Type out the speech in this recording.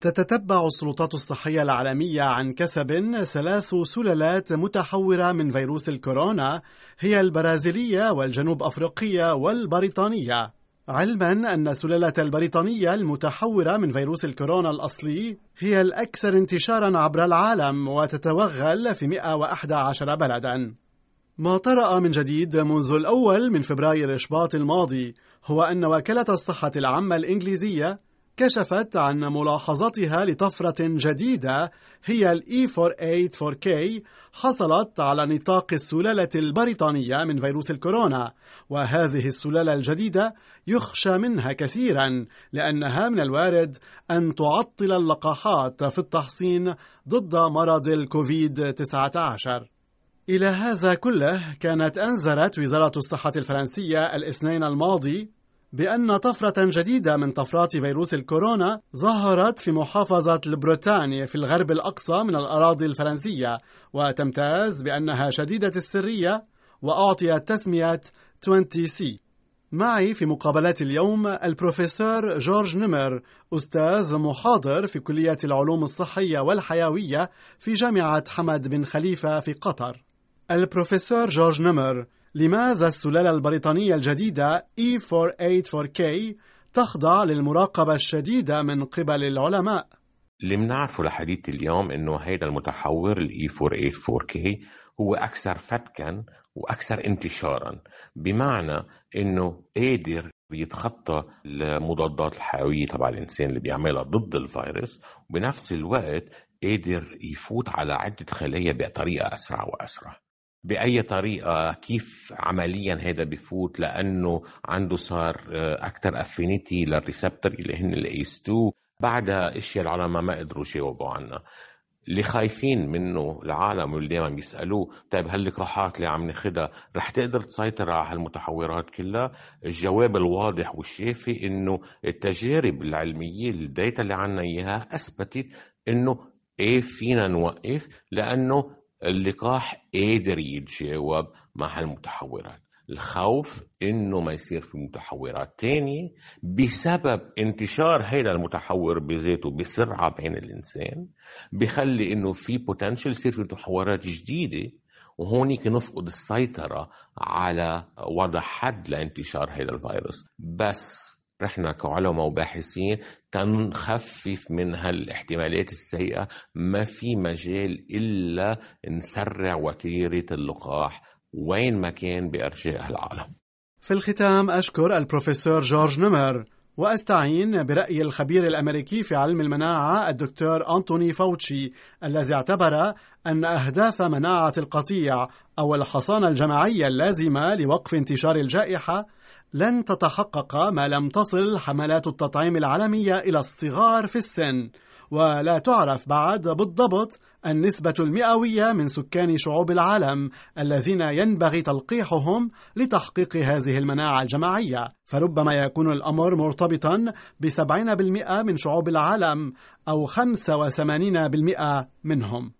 تتتبع السلطات الصحية العالمية عن كثب ثلاث سلالات متحورة من فيروس الكورونا هي البرازيلية والجنوب أفريقية والبريطانية. علما أن سلالة البريطانية المتحورة من فيروس الكورونا الأصلي هي الأكثر انتشارا عبر العالم وتتوغل في 111 بلدا. ما طرأ من جديد منذ الأول من فبراير إشباط الماضي هو أن وكالة الصحة العامة الإنجليزية كشفت عن ملاحظتها لطفرة جديدة هي ال E484K حصلت على نطاق السلالة البريطانية من فيروس الكورونا وهذه السلالة الجديدة يخشى منها كثيرا لأنها من الوارد أن تعطل اللقاحات في التحصين ضد مرض الكوفيد 19 إلى هذا كله كانت أنذرت وزارة الصحة الفرنسية الاثنين الماضي بأن طفرة جديدة من طفرات فيروس الكورونا ظهرت في محافظة البريطانيا في الغرب الأقصى من الأراضي الفرنسية وتمتاز بأنها شديدة السرية وأعطيت تسمية 20C معي في مقابلات اليوم البروفيسور جورج نمر أستاذ محاضر في كلية العلوم الصحية والحيوية في جامعة حمد بن خليفة في قطر. البروفيسور جورج نمر لماذا السلالة البريطانية الجديدة E484K تخضع للمراقبة الشديدة من قبل العلماء؟ اللي بنعرفه لحديث اليوم إنه هيدا المتحور ال E484K هو أكثر فتكا وأكثر انتشارا بمعنى إنه قادر يتخطى المضادات الحيوية تبع الإنسان اللي بيعملها ضد الفيروس وبنفس الوقت قادر يفوت على عدة خلايا بطريقة أسرع وأسرع بأي طريقة كيف عمليا هذا بفوت لأنه عنده صار أكثر affinity لل receptor اللي هن ال ACE 2 بعدها إشياء العلماء ما قدروا يجاوبوا عنها اللي خايفين منه العالم واللي دائما بيسألوه طيب هاللقاحات اللي عم ناخذها رح تقدر تسيطر على هالمتحورات كلها؟ الجواب الواضح والشافي إنه التجارب العلمية ال data اللي عنا إياها أثبتت إنه إيه فينا نوقف لأنه اللقاح قادر يتجاوب مع هالمتحورات الخوف إنه ما يصير في متحورات تانية بسبب انتشار هذا المتحور بذاته بسرعة بين الإنسان بخلي إنه في بوتنشل يصير في متحورات جديدة وهونيك نفقد السيطرة على وضع حد لانتشار هذا الفيروس. بس رحنا كعلماء وباحثين تنخفف من هالاحتمالات السيئة. ما في مجال إلا نسرع وتيرة اللقاح. وين ما كان بأرجاء العالم. في الختام أشكر البروفيسور جورج نمر. وأستعين برأي الخبير الأمريكي في علم المناعة الدكتور أنتوني فوتشي الذي اعتبر أن أهداف مناعة القطيع أو الحصانة الجماعية اللازمة لوقف انتشار الجائحة لن تتحقق ما لم تصل حملات التطعيم العالمية إلى الصغار في السن. ولا تعرف بعد بالضبط النسبة المئوية من سكان شعوب العالم الذين ينبغي تلقيحهم لتحقيق هذه المناعة الجماعية. فربما يكون الأمر مرتبطا بسبعين بالمئة من شعوب العالم أو خمسة وثمانين بالمئة منهم.